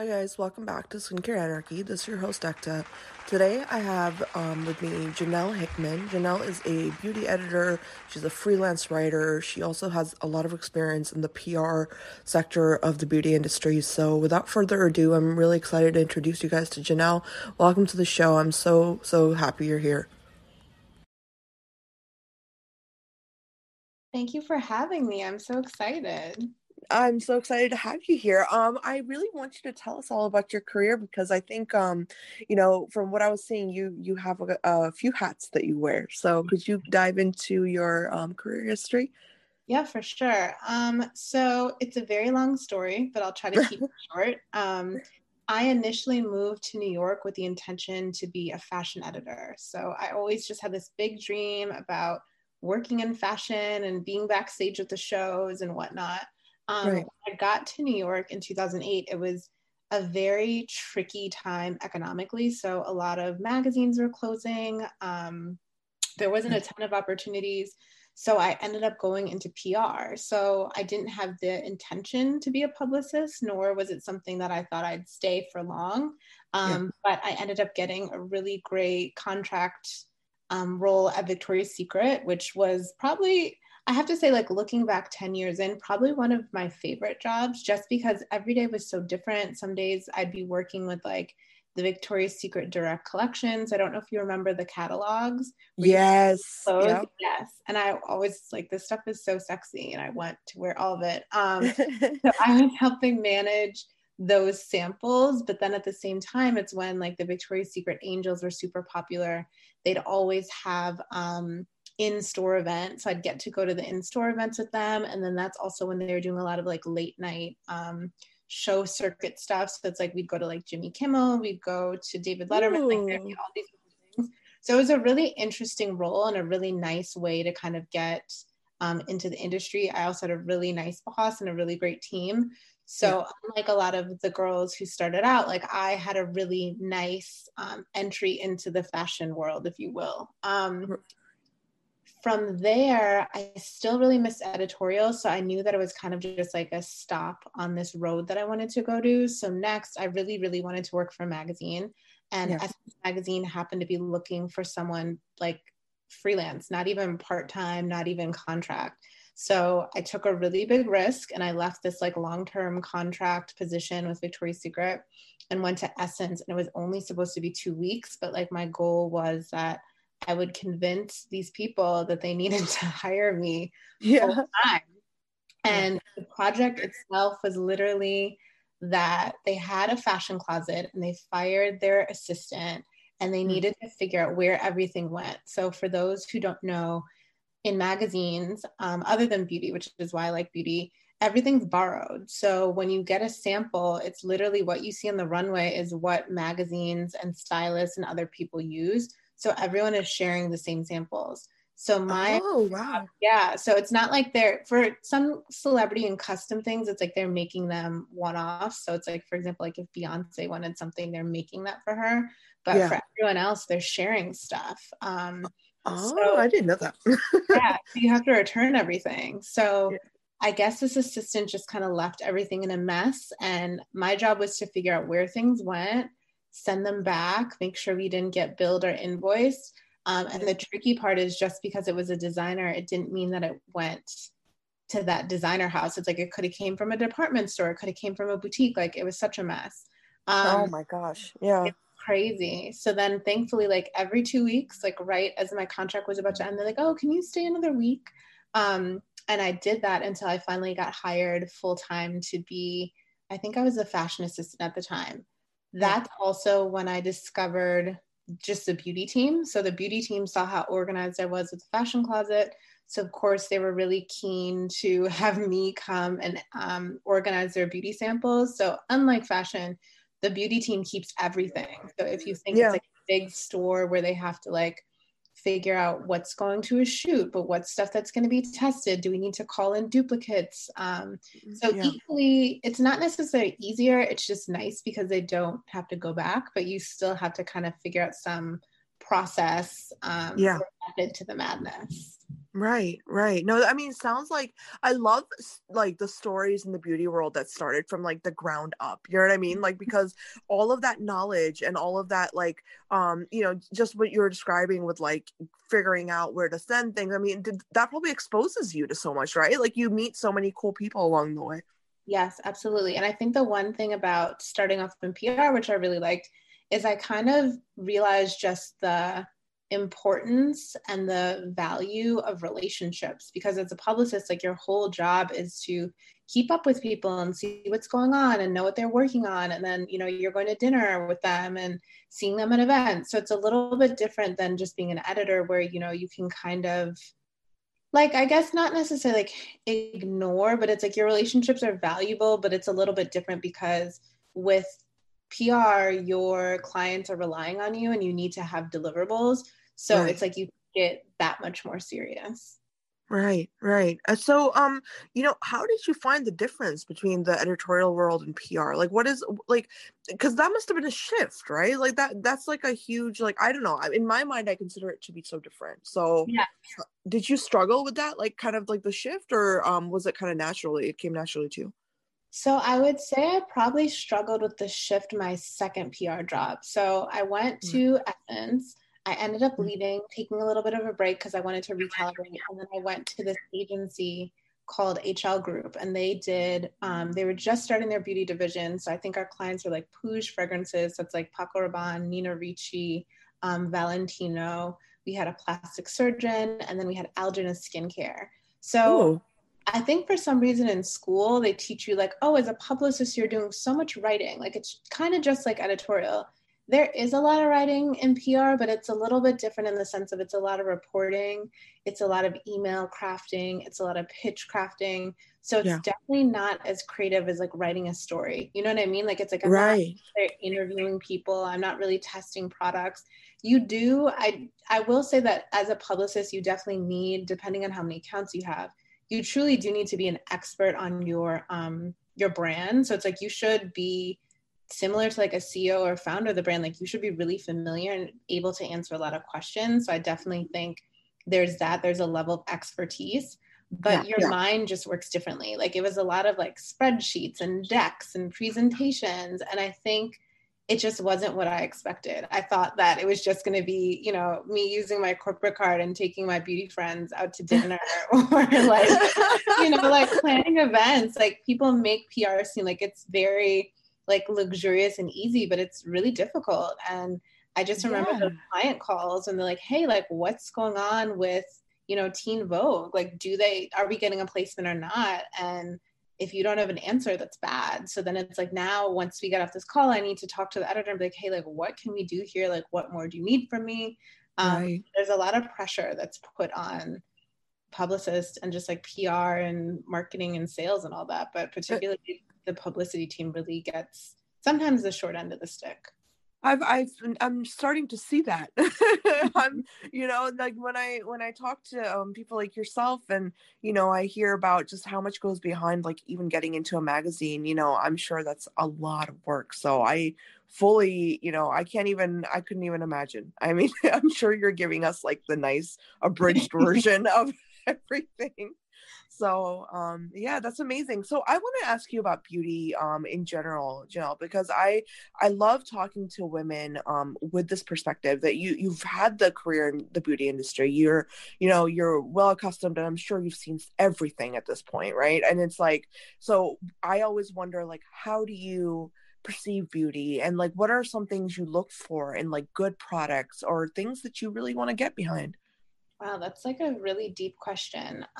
Hi guys, welcome back to Skincare Anarchy. This is your host Ekta. Today I have um, with me Janelle Hickman. Janelle is a beauty editor. She's a freelance writer. She also has a lot of experience in the PR sector of the beauty industry. So without further ado, I'm really excited to introduce you guys to Janelle. Welcome to the show. I'm so so happy you're here. Thank you for having me. I'm so excited. I'm so excited to have you here. Um, I really want you to tell us all about your career because I think, um, you know, from what I was seeing, you you have a, a few hats that you wear. So could you dive into your um, career history? Yeah, for sure. Um, so it's a very long story, but I'll try to keep it short. Um, I initially moved to New York with the intention to be a fashion editor. So I always just had this big dream about working in fashion and being backstage at the shows and whatnot. Um, right. When I got to New York in 2008, it was a very tricky time economically. So a lot of magazines were closing. Um, there wasn't a ton of opportunities. So I ended up going into PR. So I didn't have the intention to be a publicist, nor was it something that I thought I'd stay for long. Um, yeah. But I ended up getting a really great contract um, role at Victoria's Secret, which was probably I have to say, like looking back 10 years in, probably one of my favorite jobs just because every day was so different. Some days I'd be working with like the Victoria's Secret direct collections. I don't know if you remember the catalogs. Yes. Yep. Yes. And I always like this stuff is so sexy and I want to wear all of it. Um, so I was helping manage those samples, but then at the same time, it's when like the Victoria's Secret angels were super popular. They'd always have um, in-store events. So I'd get to go to the in-store events with them. And then that's also when they were doing a lot of like late night um, show circuit stuff. So it's like we'd go to like Jimmy Kimmel, we'd go to David Letterman, Ooh. like all these things. So it was a really interesting role and a really nice way to kind of get um, into the industry. I also had a really nice boss and a really great team. So unlike a lot of the girls who started out, like I had a really nice um, entry into the fashion world, if you will. Um, from there, I still really missed editorial. So I knew that it was kind of just like a stop on this road that I wanted to go to. So next, I really, really wanted to work for a magazine. And yeah. Essence Magazine happened to be looking for someone like freelance, not even part time, not even contract. So I took a really big risk and I left this like long term contract position with Victoria's Secret and went to Essence. And it was only supposed to be two weeks, but like my goal was that I would convince these people that they needed to hire me yeah. full time. And the project itself was literally that they had a fashion closet and they fired their assistant and they hmm. needed to figure out where everything went. So, for those who don't know, in magazines, um, other than beauty, which is why I like beauty, everything's borrowed. So when you get a sample, it's literally what you see on the runway is what magazines and stylists and other people use. So everyone is sharing the same samples. So my oh wow yeah, so it's not like they're for some celebrity and custom things. It's like they're making them one off. So it's like for example, like if Beyonce wanted something, they're making that for her. But yeah. for everyone else, they're sharing stuff. Um, oh, so, I didn't know that. yeah, so you have to return everything. So. Yeah. I guess this assistant just kind of left everything in a mess. And my job was to figure out where things went send them back, make sure we didn't get billed or invoiced. Um, and the tricky part is just because it was a designer, it didn't mean that it went to that designer house. It's like it could have came from a department store, it could have came from a boutique. Like it was such a mess. Um, oh my gosh, yeah, crazy. So then, thankfully, like every two weeks, like right as my contract was about to end, they're like, "Oh, can you stay another week?" Um, and I did that until I finally got hired full time to be. I think I was a fashion assistant at the time that's also when I discovered just the beauty team. So the beauty team saw how organized I was with the fashion closet. So of course they were really keen to have me come and um, organize their beauty samples. So unlike fashion, the beauty team keeps everything. So if you think yeah. it's like a big store where they have to like figure out what's going to a shoot, but what stuff that's going to be tested. Do we need to call in duplicates? Um, so yeah. equally, it's not necessarily easier. It's just nice because they don't have to go back, but you still have to kind of figure out some process um, yeah. method to the madness. Right, right. No, I mean, sounds like I love like the stories in the beauty world that started from like the ground up. You know what I mean? Like because all of that knowledge and all of that like um, you know, just what you were describing with like figuring out where to send things. I mean, did, that probably exposes you to so much, right? Like you meet so many cool people along the way. Yes, absolutely. And I think the one thing about starting off in PR, which I really liked, is I kind of realized just the importance and the value of relationships because as a publicist like your whole job is to keep up with people and see what's going on and know what they're working on and then you know you're going to dinner with them and seeing them at events so it's a little bit different than just being an editor where you know you can kind of like i guess not necessarily like ignore but it's like your relationships are valuable but it's a little bit different because with PR, your clients are relying on you and you need to have deliverables. So right. it's like you get that much more serious. Right, right. Uh, so, um, you know, how did you find the difference between the editorial world and PR? Like, what is like, because that must have been a shift, right? Like that, that's like a huge, like, I don't know. In my mind, I consider it to be so different. So, yeah. Uh, did you struggle with that, like, kind of like the shift, or um, was it kind of naturally? It came naturally too. So I would say I probably struggled with the shift my second PR job. So I went mm. to Essence I ended up mm. leaving, taking a little bit of a break because I wanted to recalibrate. And then I went to this agency called HL Group, and they did, um, they were just starting their beauty division. So I think our clients were like Puig fragrances. So it's like Paco Rabanne, Nina Ricci, um, Valentino. We had a plastic surgeon, and then we had Algena skincare. So Ooh. I think for some reason in school, they teach you like, oh, as a publicist, you're doing so much writing. Like it's kind of just like editorial there is a lot of writing in PR, but it's a little bit different in the sense of it's a lot of reporting, it's a lot of email crafting, it's a lot of pitch crafting. So it's yeah. definitely not as creative as like writing a story. You know what I mean? Like it's like I'm right. not interviewing people. I'm not really testing products. You do. I I will say that as a publicist, you definitely need, depending on how many accounts you have, you truly do need to be an expert on your um your brand. So it's like you should be similar to like a CEO or founder of the brand, like you should be really familiar and able to answer a lot of questions. So I definitely think there's that, there's a level of expertise, but yeah, your yeah. mind just works differently. Like it was a lot of like spreadsheets and decks and presentations. And I think it just wasn't what I expected. I thought that it was just going to be, you know, me using my corporate card and taking my beauty friends out to dinner or like, you know, like planning events. Like people make PR seem like it's very, like luxurious and easy, but it's really difficult. And I just remember yeah. those client calls and they're like, hey, like what's going on with, you know, Teen Vogue? Like, do they, are we getting a placement or not? And if you don't have an answer, that's bad. So then it's like now, once we get off this call, I need to talk to the editor and be like, hey, like, what can we do here? Like, what more do you need from me? Um, right. There's a lot of pressure that's put on publicists and just like PR and marketing and sales and all that, but particularly the publicity team really gets sometimes the short end of the stick. I've I've I'm starting to see that. I'm you know like when I when I talk to um, people like yourself and you know I hear about just how much goes behind like even getting into a magazine. You know I'm sure that's a lot of work. So I fully you know I can't even I couldn't even imagine. I mean I'm sure you're giving us like the nice abridged version of everything so um yeah that's amazing. So i want to ask you about beauty um in general Janelle because i i love talking to women um with this perspective that you you've had the career in the beauty industry. You're you know you're well accustomed and i'm sure you've seen everything at this point right? And it's like so i always wonder like how do you perceive beauty? And like what are some things you look for in like good products or things that you really want to get behind Wow, that's like a really deep question.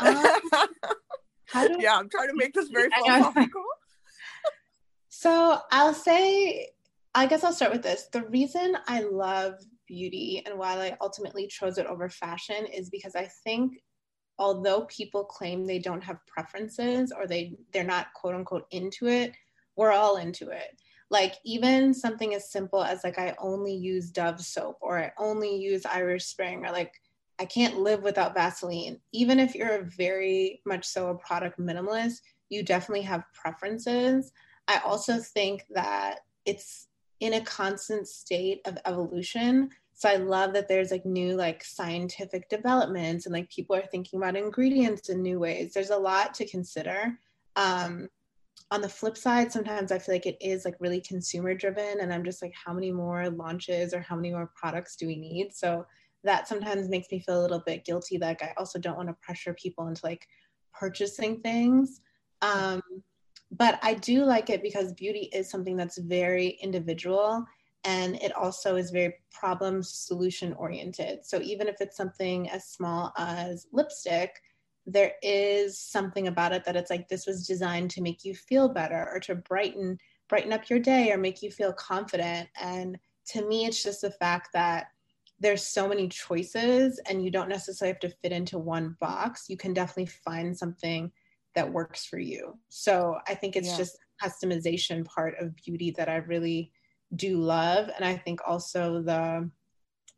Um, do, yeah, I'm trying to make this very philosophical. so I'll say, I guess I'll start with this. The reason I love beauty and why I ultimately chose it over fashion is because I think although people claim they don't have preferences or they they're not quote unquote into it, we're all into it. Like even something as simple as like I only use Dove soap or I only use Irish Spring or like I can't live without Vaseline. Even if you're very much so a product minimalist, you definitely have preferences. I also think that it's in a constant state of evolution. So I love that there's like new like scientific developments and like people are thinking about ingredients in new ways. There's a lot to consider. Um, on the flip side, sometimes I feel like it is like really consumer driven, and I'm just like, how many more launches or how many more products do we need? So that sometimes makes me feel a little bit guilty. Like I also don't want to pressure people into like purchasing things. Um, but I do like it because beauty is something that's very individual and it also is very problem solution oriented. So even if it's something as small as lipstick, there is something about it that it's like this was designed to make you feel better or to brighten brighten up your day or make you feel confident and to me it's just the fact that there's so many choices and you don't necessarily have to fit into one box. You can definitely find something that works for you. So i think it's yeah. just customization part of beauty that i really do love. And i think also the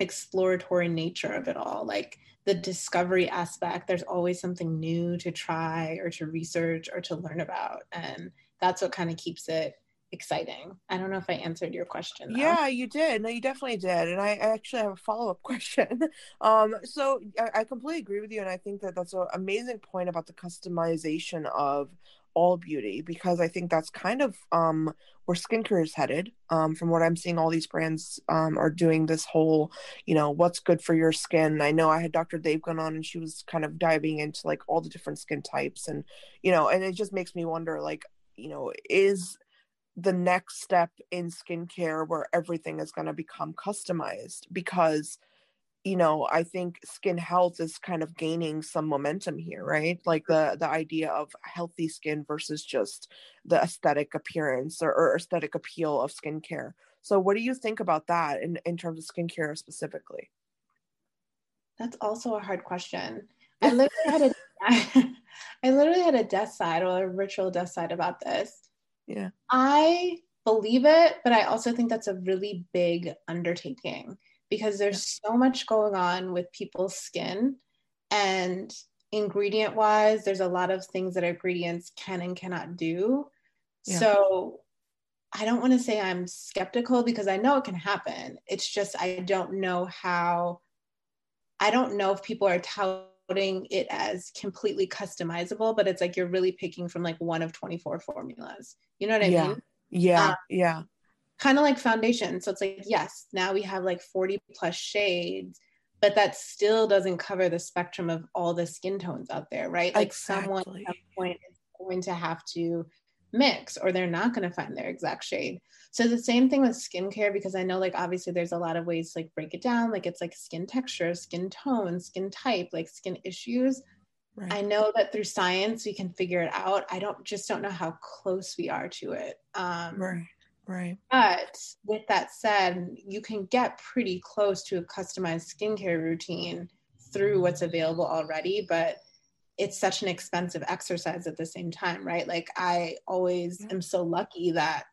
exploratory nature of it all like the discovery aspect. There's always something new to try or to research or to learn about. And that's what kind of keeps it exciting i don't know if i answered your question though. yeah you did no you definitely did and i actually have a follow-up question um so I, I completely agree with you and i think that that's an amazing point about the customization of all beauty because I think that's kind of um, where skincare is headed. Um, from what I'm seeing, all these brands um, are doing this whole, you know, what's good for your skin. I know I had Dr. Devgan on and she was kind of diving into like all the different skin types and, you know, and it just makes me wonder like, you know, is the next step in skincare where everything is going to become customized because you know i think skin health is kind of gaining some momentum here right? Like the the idea of healthy skin versus just the aesthetic appearance or, or aesthetic appeal of skincare. So what do you think about that in, in terms of skincare specifically? That's also a hard question. I literally had a i literally had a death side or a ritual death side about this yeah. I believe it but i also think that's a really big undertaking because there's so much going on with people's skin and ingredient wise there's a lot of things that ingredients can and cannot do. Yeah. so i don't want to say i'm skeptical because i know it can happen. It's just i don't know how i don't know if people are touting it as completely customizable but it's like you're really picking from like one of 24 formulas you know what i yeah. mean yeah um, yeah kind of like foundation. So it's like, yes, now we have like 40 plus shades, but that still doesn't cover the spectrum of all the skin tones out there, right? Like exactly. someone at some point is going to have to mix or they're not going to find their exact shade. So the same thing with skincare because I know like obviously there's a lot of ways to like break it down like it's like skin texture, skin tone, skin type, like skin issues. Right. I know that through science we can figure it out. I don't just don't know how close we are to it. Um, right. Right. But with that said, you can get pretty close to a customized skincare routine through what's available already, but it's such an expensive exercise at the same time, right? Like I always yeah. am so lucky that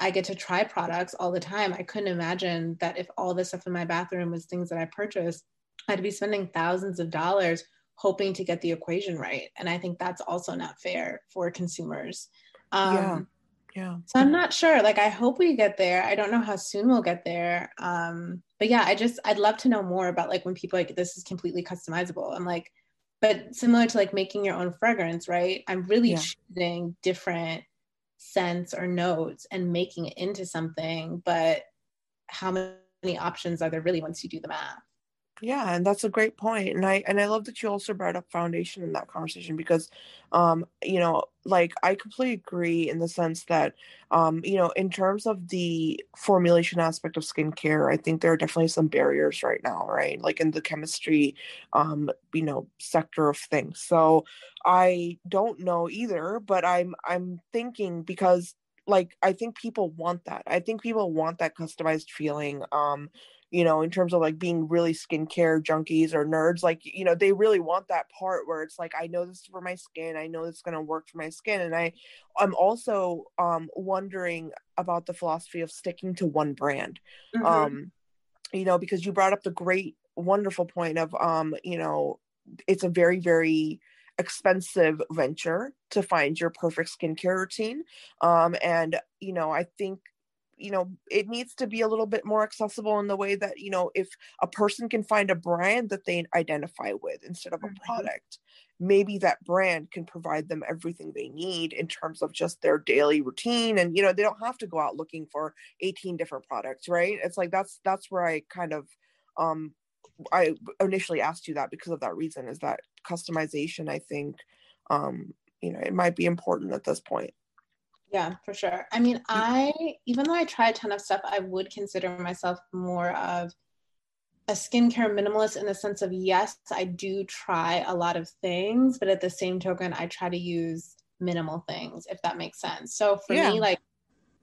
I get to try products all the time. I couldn't imagine that if all the stuff in my bathroom was things that I purchased, I'd be spending thousands of dollars hoping to get the equation right. And I think that's also not fair for consumers. Um, yeah yeah so i'm not sure like i hope we get there i don't know how soon we'll get there um but yeah i just i'd love to know more about like when people like this is completely customizable i'm like but similar to like making your own fragrance right i'm really yeah. choosing different scents or notes and making it into something but how many options are there really once you do the math yeah and that's a great point and i and i love that you also brought up foundation in that conversation because um you know like i completely agree in the sense that um you know in terms of the formulation aspect of skincare i think there are definitely some barriers right now right like in the chemistry um you know sector of things. So i don't know either but i'm i'm thinking because like i think people want that. I think people want that customized feeling um you know, in terms of like being really skincare junkies or nerds, like, you know, they really want that part where it's like, I know this is for my skin. I know it's going to work for my skin. And I, I'm also um, wondering about the philosophy of sticking to one brand. Mm-hmm. Um, you know, because you brought up the great, wonderful point of, um, you know, it's a very, very, expensive venture to find your perfect skincare routine um and you know i think you know it needs to be a little bit more accessible in the way that you know if a person can find a brand that they identify with instead of a mm-hmm. product maybe that brand can provide them everything they need in terms of just their daily routine and you know they don't have to go out looking for 18 different products right it's like that's that's where i kind of um i initially asked you that because of that reason is that customization i think um you know it might be important at this point yeah for sure i mean i even though i try a ton of stuff i would consider myself more of a skincare minimalist in the sense of yes, I do try a lot of things, but at the same token, I try to use minimal things, if that makes sense. So for yeah. me, like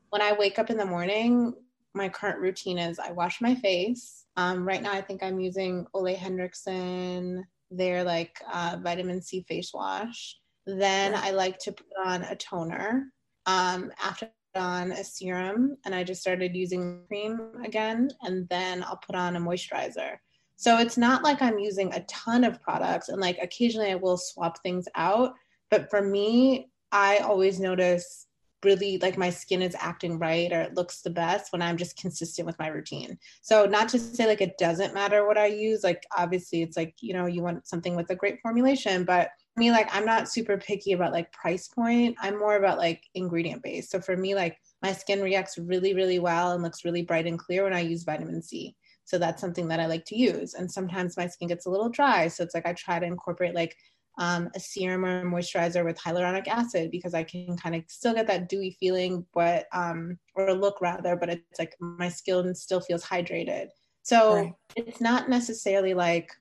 when I wake up in the morning, my current routine is I wash my face. Um, right now, I think I'm using Ole Henriksen, their like uh, vitamin C face wash. Then I like to put on a toner. Um, after on a serum and I just started using cream again. And then I'll put on a moisturizer. So it's not like I'm using a ton of products and like occasionally I will swap things out. But for me, I always notice really like my skin is acting right or it looks the best when I'm just consistent with my routine. So not to say like it doesn't matter what I use, like obviously it's like, you know, you want something with a great formulation, but me like i'm not super picky about like price point. I'm more about like ingredient based. So for me like my skin reacts really really well and looks really bright and clear when i use vitamin c. So that's something that i like to use. And sometimes my skin gets a little dry. So it's like i try to incorporate like um, a serum or moisturizer with hyaluronic acid because I can kind of still get that dewy feeling, but um, or look rather, but it's like my skin still feels hydrated. So right. it's not necessarily like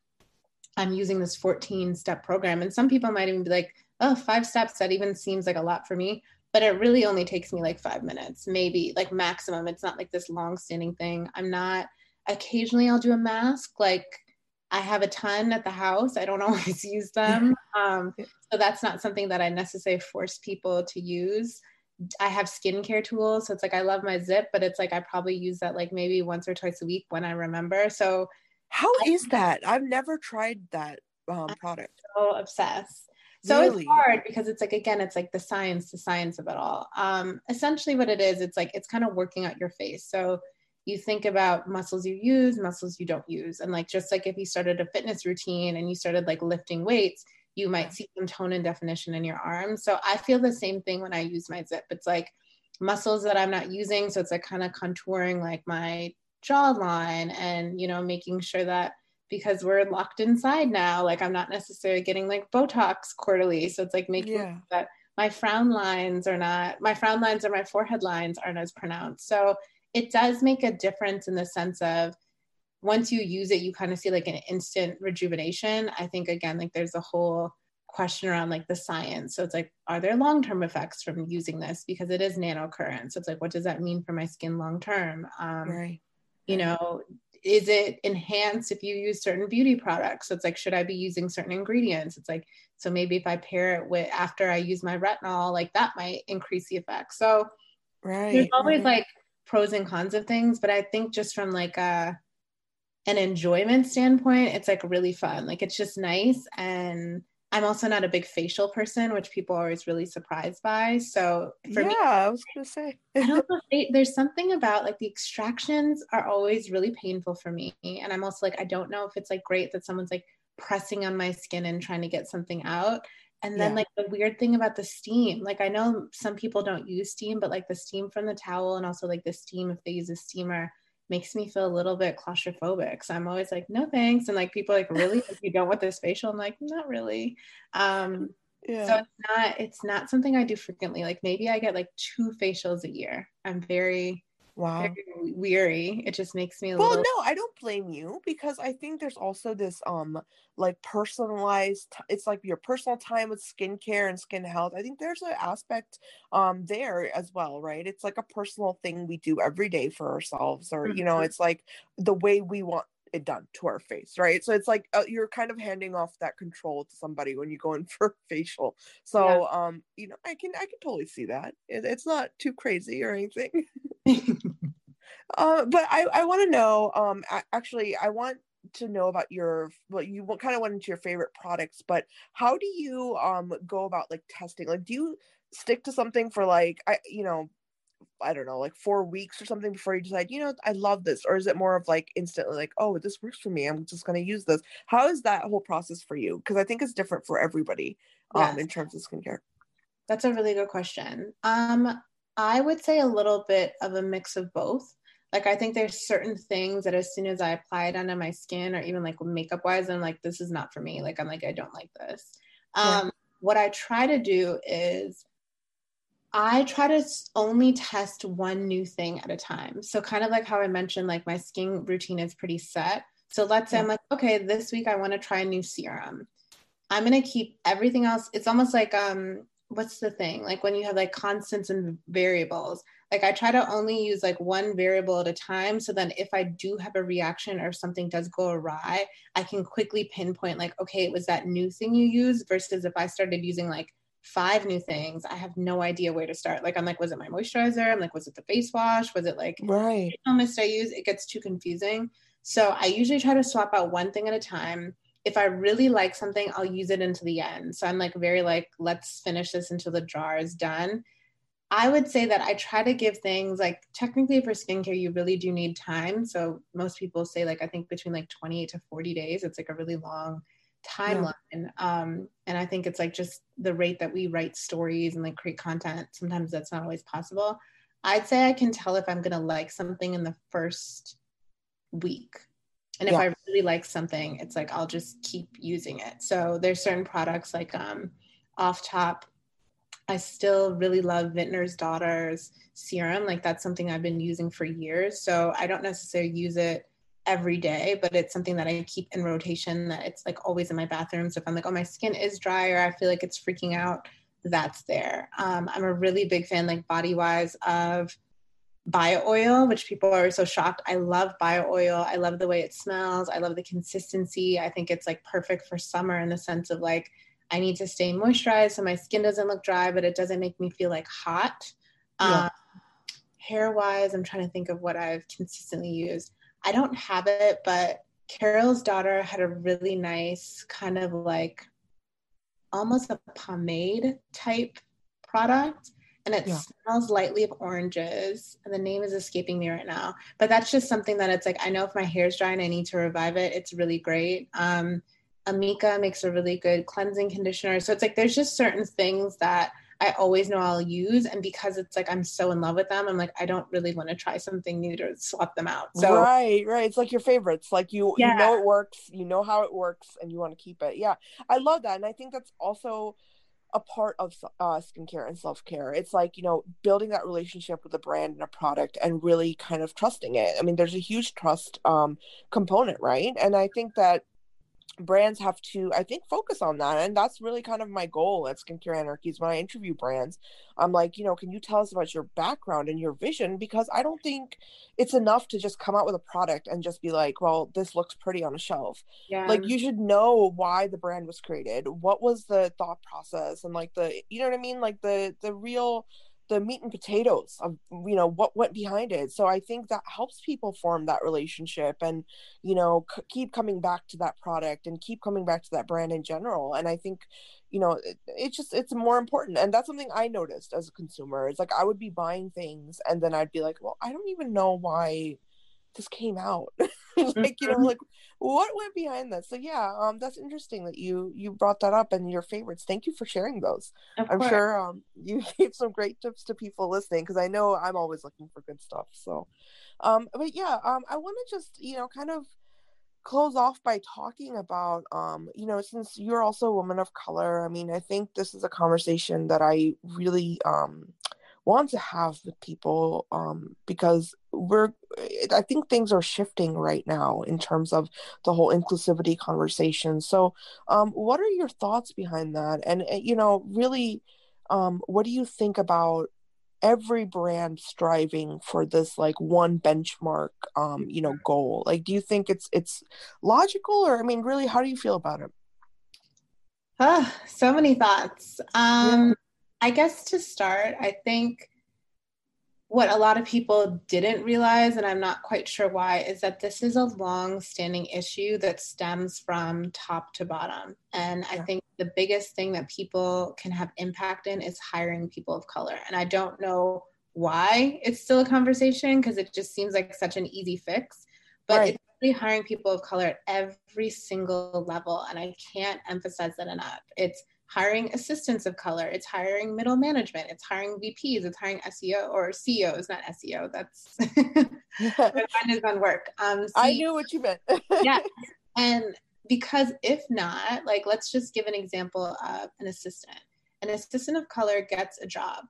I'm using this 14 step program. And some people might even be like, oh, five steps, that even seems like a lot for me. But it really only takes me like five minutes, maybe like maximum. It's not like this long standing thing. I'm not, occasionally I'll do a mask. Like I have a ton at the house. I don't always use them. Um, so that's not something that I necessarily force people to use. I have skincare tools. So it's like I love my ZIIP, but it's like I probably use that like maybe once or twice a week when I remember. So how is that? I've never tried that um, product. so obsessed. So really? it's hard because it's like again, it's like the science, the science of it all. Um, essentially, what it is, it's like it's kind of working out your face. So you think about muscles you use, muscles you don't use, and like just like if you started a fitness routine and you started like lifting weights, you might see some tone and definition in your arms. So I feel the same thing when I use my ZIIP. It's like muscles that I'm not using, so it's like kind of contouring like my jawline and you know making sure that because we're locked inside now like i'm not necessarily getting like botox quarterly. So it's like making yeah. that my frown lines are not my frown lines or my forehead lines aren't as pronounced. So it does make a difference in the sense of once you use it you kind of see like an instant rejuvenation. I think again like there's a whole question around like the science. So it's like are there long-term effects from using this? Because it is nanocurrent so it's like what does that mean for my skin long term um, right you know is it enhanced if you use certain beauty products? So it's like should i be using certain ingredients? It's like so maybe if i pair it with after i use my retinol like that might increase the effect. So right there's always right. like pros and cons of things but i think just from like a an enjoyment standpoint it's like really fun. Like it's just nice and I'm also not a big facial person, which people are always really surprised by. So for yeah, me, I was gonna say, I don't know. There's something about like the extractions are always really painful for me, and I'm also like, I don't know if it's like great that someone's like pressing on my skin and trying to get something out. And then yeah. like the weird thing about the steam, like I know some people don't use steam, but like the steam from the towel and also like the steam if they use a steamer makes me feel a little bit claustrophobic. So I'm always like, no thanks. And like people like, really? If you don't want this facial? I'm like, not really. Um, yeah. So it's not it's not something I do frequently. Like maybe I get like two facials a year. I'm very wow. very weary. It just makes me well little... no i don't blame you because i think there's also this um like personalized it's like your personal time with skincare and skin health. I think there's an aspect um there as well right? It's like a personal thing we do every day for ourselves or mm-hmm. you know mm-hmm. it's like the way we want it done to our face right? So it's like uh, you're kind of handing off that control to somebody when you go in for facial. So yeah. um you know i can i can totally see that. It, it's not too crazy or anything uh, but I, I want to know. Um, actually, I want to know about your. Well, you kind of went into your favorite products, but how do you um go about like testing? Like, do you stick to something for like I, you know, I don't know, like four weeks or something before you decide, you know, I love this? Or is it more of like instantly like, oh, this works for me. I'm just going to use this. How is that whole process for you? Because I think it's different for everybody um, yes. in terms of skincare. That's a really good question. Um, I would say a little bit of a mix of both. Like I think there's certain things that as soon as I apply it onto my skin or even like makeup wise, I'm like, this is not for me. Like I'm like, I don't like this. Um, yeah. What I try to do is I try to only test one new thing at a time. So kind of like how I mentioned, like my skin routine is pretty set. So let's say I'm like, okay, this week I want to try a new serum. I'm gonna keep everything else. It's almost like um, what's the thing? Like when you have like constants and variables. Like I try to only use like one variable at a time. So then if I do have a reaction or if something does go awry, I can quickly pinpoint like, okay, it was that new thing you used versus if I started using like five new things, I have no idea where to start. Like I'm like, was it my moisturizer? I'm like, was it the face wash? Was it like right mist I use? It gets too confusing. So I usually try to swap out one thing at a time. If I really like something, I'll use it into the end. So I'm like very like, let's finish this until the jar is done. I would say that I try to give things like technically for skincare, you really do need time. So most people say like I think between like 28 to 40 days. It's like a really long timeline. Yeah. Um, and I think it's like just the rate that we write stories and like create content. Sometimes that's not always possible. I'd say I can tell if I'm gonna like something in the first week. And if yeah. I really like something, it's like I'll just keep using it. So there's certain products like um, off top. I still really love Vintner's Daughters serum. Like that's something I've been using for years. So I don't necessarily use it every day, but it's something that I keep in rotation that it's like always in my bathroom. So if I'm like, oh, my skin is dry or I feel like it's freaking out, that's there. Um, I'm a really big fan, like body wise, of bio oil, which people are so shocked. I love bio oil. I love the way it smells. I love the consistency. I think it's like perfect for summer in the sense of like, I need to stay moisturized so my skin doesn't look dry, but it doesn't make me feel like hot. Yeah. Um, hair wise, I'm trying to think of what I've consistently used. I don't have it, but Carol's daughter had a really nice kind of like almost a pomade type product and it yeah. smells lightly of oranges and the name is escaping me right now but that's just something that it's like i know if my hair's dry and i need to revive it it's really great um amika makes a really good cleansing conditioner so it's like there's just certain things that I always know I'll use. And because it's like I'm so in love with them, I'm like, I don't really want to try something new to swap them out. So Right, right. It's like your favorites. Like you yeah. you know it works, you know how it works, and you want to keep it. Yeah. I love that. And I think that's also a part of uh, skincare and self-care. It's like you know building that relationship with a brand and a product and really kind of trusting it. I mean there's a huge trust um, component right? And i think that brands have to i think focus on that and that's really kind of my goal at Skincare Anarchy's when i interview brands i'm like you know can you tell us about your background and your vision? Because i don't think it's enough to just come out with a product and just be like well this looks pretty on a shelf. Yeah. like you should know why the brand was created what was the thought process and like the you know what i mean? Like the the real the meat and potatoes of you know what went behind it. So i think that helps people form that relationship and you know c- keep coming back to that product and keep coming back to that brand in general. And i think you know it, it's just it's more important. And that's something i noticed as a consumer it's like i would be buying things and then i'd be like well i don't even know why this came out. Like you know mm-hmm. like what went behind this so yeah um that's interesting that you you brought that up and your favorites. Thank you for sharing those. I'm sure um you gave some great tips to people listening because i know i'm always looking for good stuff so um but yeah um i want to just you know kind of close off by talking about um you know since you're also a woman of color i mean i think this is a conversation that i really um want to have with people um, because we're i think things are shifting right now in terms of the whole inclusivity conversation. So um, what are your thoughts behind that? And eh, you know really um, what do you think about every brand striving for this like one benchmark um you know goal? Like do you think it's it's logical? Or i mean really how do you feel about it? Uh, so many thoughts. Um yeah I guess to start, I think what a lot of people didn't realize, and I'm not quite sure why, is that this is a long standing issue that stems from top to bottom. And yeah. I think the biggest thing that people can have impact in is hiring people of color. And I don't know why it's still a conversation because it just seems like such an easy fix. But right. it's really hiring people of color at every single level. And I can't emphasize that enough. It's hiring assistants of color, it's hiring middle management, it's hiring VPs, it's hiring SEO or CEOs, not SEO. That's my mind is on work. Um, I knew what you meant. yeah. And because if not, like let's just give an example of an assistant. An assistant of color gets a job.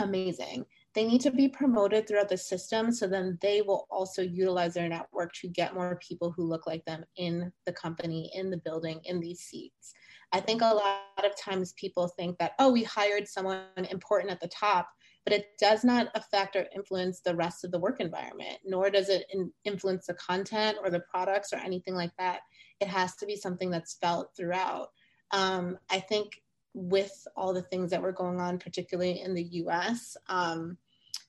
Amazing. They need to be promoted throughout the system so then they will also utilize their network to get more people who look like them in the company, in the building, in these seats. I think a lot of times people think that, oh, we hired someone important at the top, but it does not affect or influence the rest of the work environment, nor does it in- influence the content or the products or anything like that. It has to be something that's felt throughout. Um, I think with all the things that were going on, particularly in the US, um,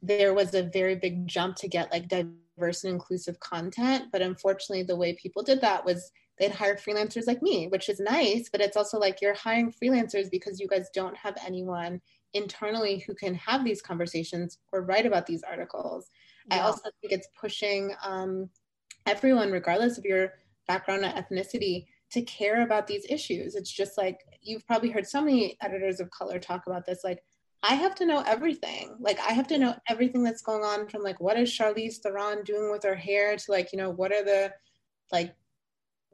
there was a very big jump to get like diverse and inclusive content. But unfortunately, the way people did that was they'd hire freelancers like me, which is nice, but it's also like you're hiring freelancers because you guys don't have anyone internally who can have these conversations or write about these articles. Yeah. I also think it's pushing um, everyone, regardless of your background or ethnicity, to care about these issues. It's just like you've probably heard so many editors of color talk about this. Like, I have to know everything. Like, I have to know everything that's going on from like what is Charlize Theron doing with her hair to like, you know, what are the like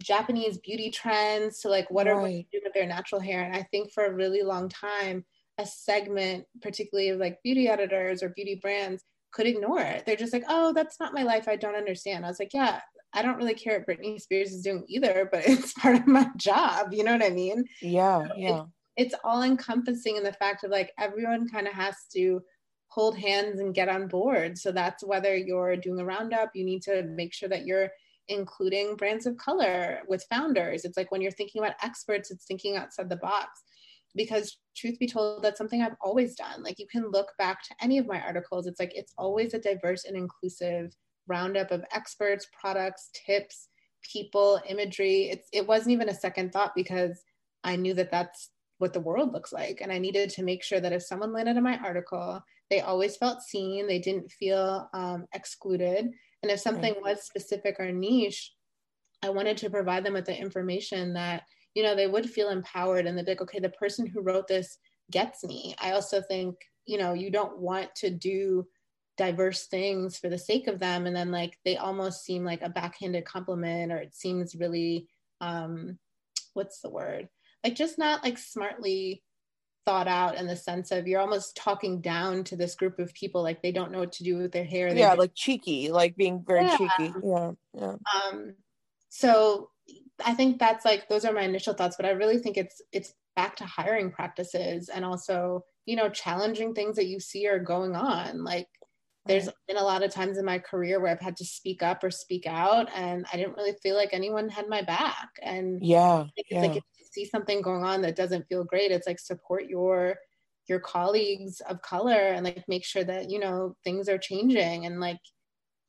Japanese beauty trends to like what right. are women doing with their natural hair. And I think for a really long time, a segment, particularly of like beauty editors or beauty brands, could ignore it. They're just like, oh, that's not my life. I don't understand. I was like, yeah, I don't really care what Britney Spears is doing either, but it's part of my job. You know what I mean? Yeah, yeah. It, it's all encompassing in the fact of like everyone kind of has to hold hands and get on board. So that's whether you're doing a roundup, you need to make sure that you're including brands of color with founders. It's like when you're thinking about experts, it's thinking outside the box. Because truth be told, that's something I've always done. Like you can look back to any of my articles, it's like it's always a diverse and inclusive roundup of experts, products, tips, people, imagery. It's it wasn't even a second thought because I knew that that's what the world looks like and I needed to make sure that if someone landed in my article, they always felt seen, they didn't feel um, excluded, and if something right. was specific or niche, I wanted to provide them with the information that you know they would feel empowered and they'd be like, okay, the person who wrote this gets me. I also think you know you don't want to do diverse things for the sake of them and then like they almost seem like a backhanded compliment or it seems really um what's the word like just not like smartly thought out in the sense of you're almost talking down to this group of people like they don't know what to do with their hair they yeah like cheeky like being very yeah. cheeky yeah yeah um so i think that's like those are my initial thoughts but i really think it's it's back to hiring practices and also you know challenging things that you see are going on like there's been a lot of times in my career where I've had to speak up or speak out, and I didn't really feel like anyone had my back. And yeah, it's yeah. like you see something going on that doesn't feel great, it's like support your your colleagues of color and like make sure that you know things are changing and like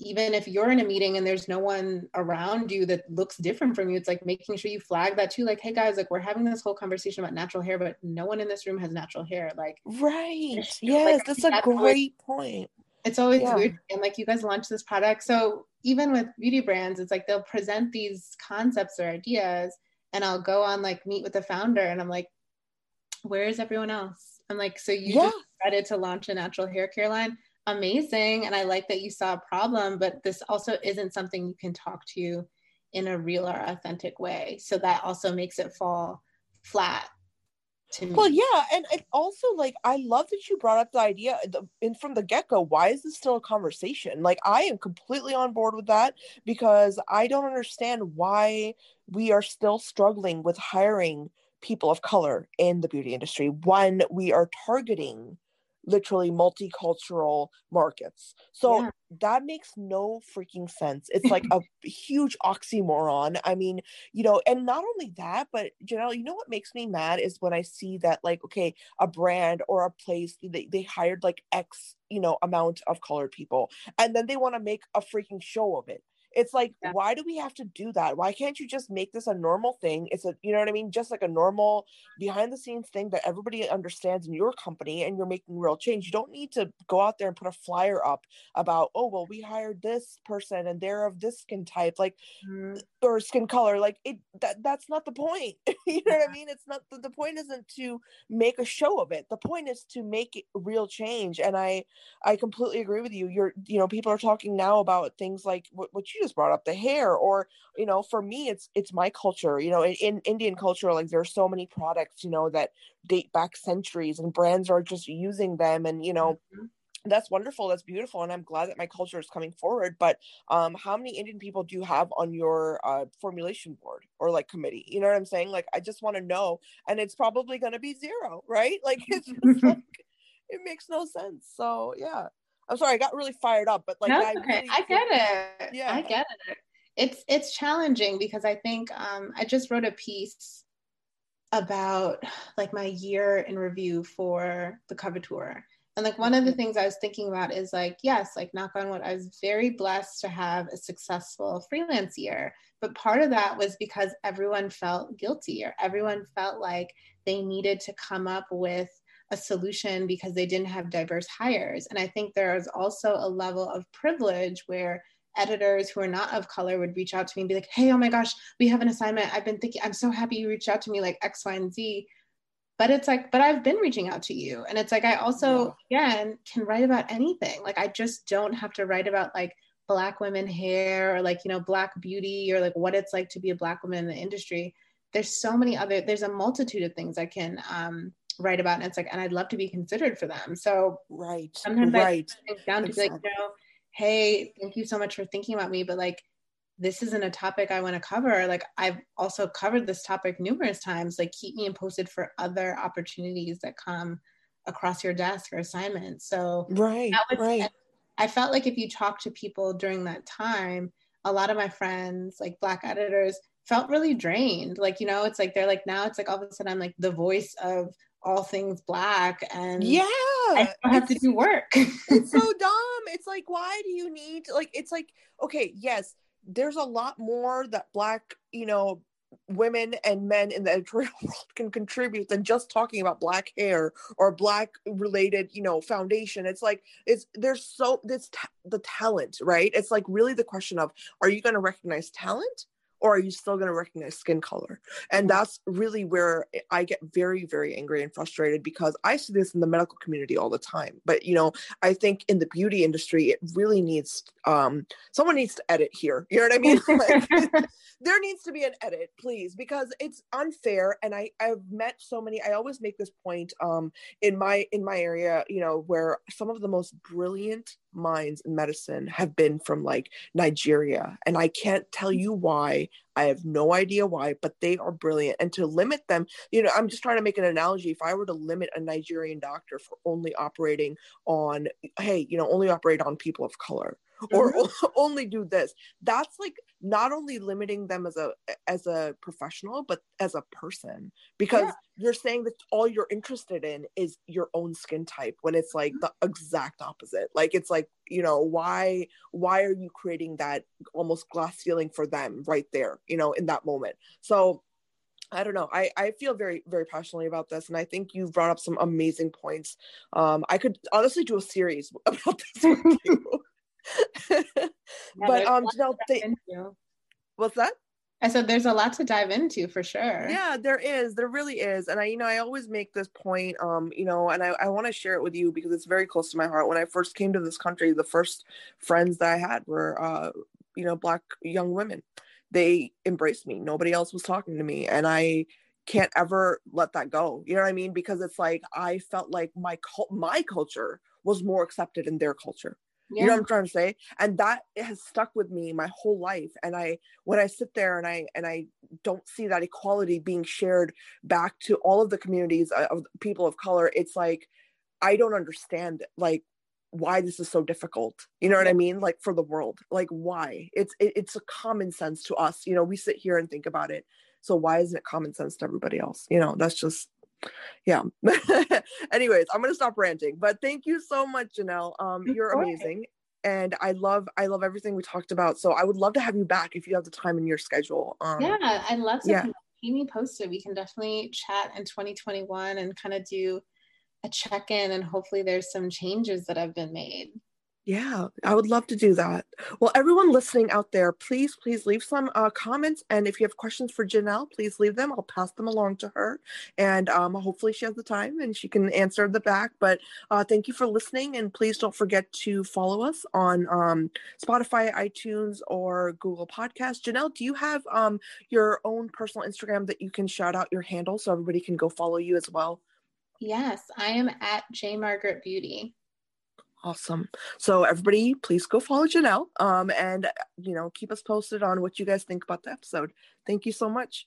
even if you're in a meeting and there's no one around you that looks different from you, it's like making sure you flag that too. Like, hey guys, like we're having this whole conversation about natural hair, but no one in this room has natural hair. Like, right? Yes, like, that's a that's great point. It's always yeah. weird. And like you guys launch this product. So even with beauty brands, it's like they'll present these concepts or ideas and I'll go on like meet with the founder and I'm like, where is everyone else? I'm like, so you yeah. just decided to launch a natural hair care line. Amazing. And I like that you saw a problem, but this also isn't something you can talk to in a real or authentic way. So that also makes it fall flat to me. Well, yeah, and it also like I love that you brought up the idea the, in from the get go. Why is this still a conversation? Like I am completely on board with that because I don't understand why we are still struggling with hiring people of color in the beauty industry when we are targeting literally multicultural markets. So yeah. That makes no freaking sense. It's like a huge oxymoron. I mean, you know, and not only that, but Janelle, you know what makes me mad is when I see that like, okay, a brand or a place they, they hired like X, you know, amount of colored people and then they want to make a freaking show of it it's like yeah. why do we have to do that? Why can't you just make this a normal thing? It's a you know what i mean? Just like a normal behind the scenes thing that everybody understands in your company and you're making real change. You don't need to go out there and put a flyer up about oh well we hired this person and they're of this skin type like mm-hmm. or skin color like it that that's not the point. You know what i mean? It's not the, the point isn't to make a show of it. The point is to make real change and i i completely agree with you. You're you know people are talking now about things like what, what you just brought up the hair or you know for me it's it's my culture you know in, in indian culture like there's so many products you know that date back centuries and brands are just using them and you know mm-hmm. that's wonderful that's beautiful and i'm glad that my culture is coming forward but um how many indian people do you have on your uh formulation board or like committee? You know what i'm saying? Like i just want to know and it's probably going to be zero right? Like it's like it makes no sense so yeah i'm sorry i got really fired up but like no, I, okay. Really I get it yeah i get it it's it's challenging because i think um i just wrote a piece about like my year in review for the Coveteur and like one of the mm-hmm. things I was thinking about is like, yes, like knock on wood, I was very blessed to have a successful freelance year. But part of that was because everyone felt guilty or everyone felt like they needed to come up with a solution because they didn't have diverse hires. And I think there is also a level of privilege where editors who are not of color would reach out to me and be like, hey, oh my gosh, we have an assignment. I've been thinking, I'm so happy you reached out to me, like X, Y, and Z. But it's like but i've been reaching out to you. And it's like i also again can write about anything. Like i just don't have to write about like black women hair or like you know black beauty or like what it's like to be a black woman in the industry. There's so many other there's a multitude of things i can um, write about and it's like and i'd love to be considered for them so right sometimes right i think down to exactly. be like you know hey thank you so much for thinking about me but like this isn't a topic I want to cover. Like I've also covered this topic numerous times. Like keep me posted for other opportunities that come across your desk or assignments. So right, was, right. I felt like if you talk to people during that time, a lot of my friends, like black editors, felt really drained. Like, you know, it's like they're like now it's like all of a sudden I'm like the voice of all things black and yeah I have to do work. it's so dumb. It's like, why do you need like it's like, okay, yes, there's a lot more that black you know women and men in the editorial world can contribute than just talking about black hair or black related you know foundation it's like it's there's so this t- the talent right it's like really the question of are you going to recognize talent or are you still going to recognize skin color? And that's really where i get very very angry and frustrated because i see this in the medical community all the time. But you know i think in the beauty industry it really needs um someone needs to edit here. You know what i mean? Like, there needs to be an edit please because it's unfair and i i've met so many i always make this point um in my in my area you know where some of the most brilliant minds in medicine have been from like Nigeria. And I can't tell you why. I have no idea why, but they are brilliant. And to limit them, you know, I'm just trying to make an analogy. If I were to limit a Nigerian doctor for only operating on, hey, you know, only operate on people of color, or mm-hmm. only do this that's like not only limiting them as a as a professional but as a person because yeah. you're saying that all you're interested in is your own skin type when it's like mm-hmm. the exact opposite like it's like you know why why are you creating that almost glass ceiling for them right there you know in that moment so I don't know. I, I feel very, very passionately about this. And I think you've brought up some amazing points. Um, I could honestly do a series about this with you. But um, no, they, what's that? I said there's a lot to dive into for sure. Yeah, there is. There really is. And I, you know, I always make this point, um, you know, and I, I want to share it with you because it's very close to my heart. When I first came to this country, the first friends that I had were, uh, you know, black young women. They embraced me. Nobody else was talking to me. And I can't ever let that go. You know what I mean? Because it's like I felt like my cult, my culture was more accepted in their culture yeah. you know what i'm trying to say? And that has stuck with me my whole life. And i when i sit there and i and i don't see that equality being shared back to all of the communities uh, of people of color it's like i don't understand like why this is so difficult. You know what i mean? Like for the world. Like why? It's it, it's a common sense to us. You know we sit here and think about it. So why isn't it common sense to everybody else? You know that's just yeah anyways i'm gonna stop ranting but thank you so much janelle um you're amazing and I love I love everything we talked about. So I would love to have you back if you have the time in your schedule. Um, yeah, I'd love to. Yeah. Keep me posted. We can definitely chat in 2021 and kind of do a check in, and hopefully there's some changes that have been made. Yeah, I would love to do that. Well, everyone listening out there, please, please leave some uh, comments. And if you have questions for Janelle, please leave them. I'll pass them along to her. And um, hopefully she has the time and she can answer the back. But uh, thank you for listening. And please don't forget to follow us on um, Spotify, iTunes, or Google Podcasts. Janelle, do you have um, your own personal Instagram that you can shout out your handle so everybody can go follow you as well? Yes, I am at J Margaret Beauty. Awesome. So everybody, please go follow Janelle um, and, you know, keep us posted on what you guys think about the episode. Thank you so much.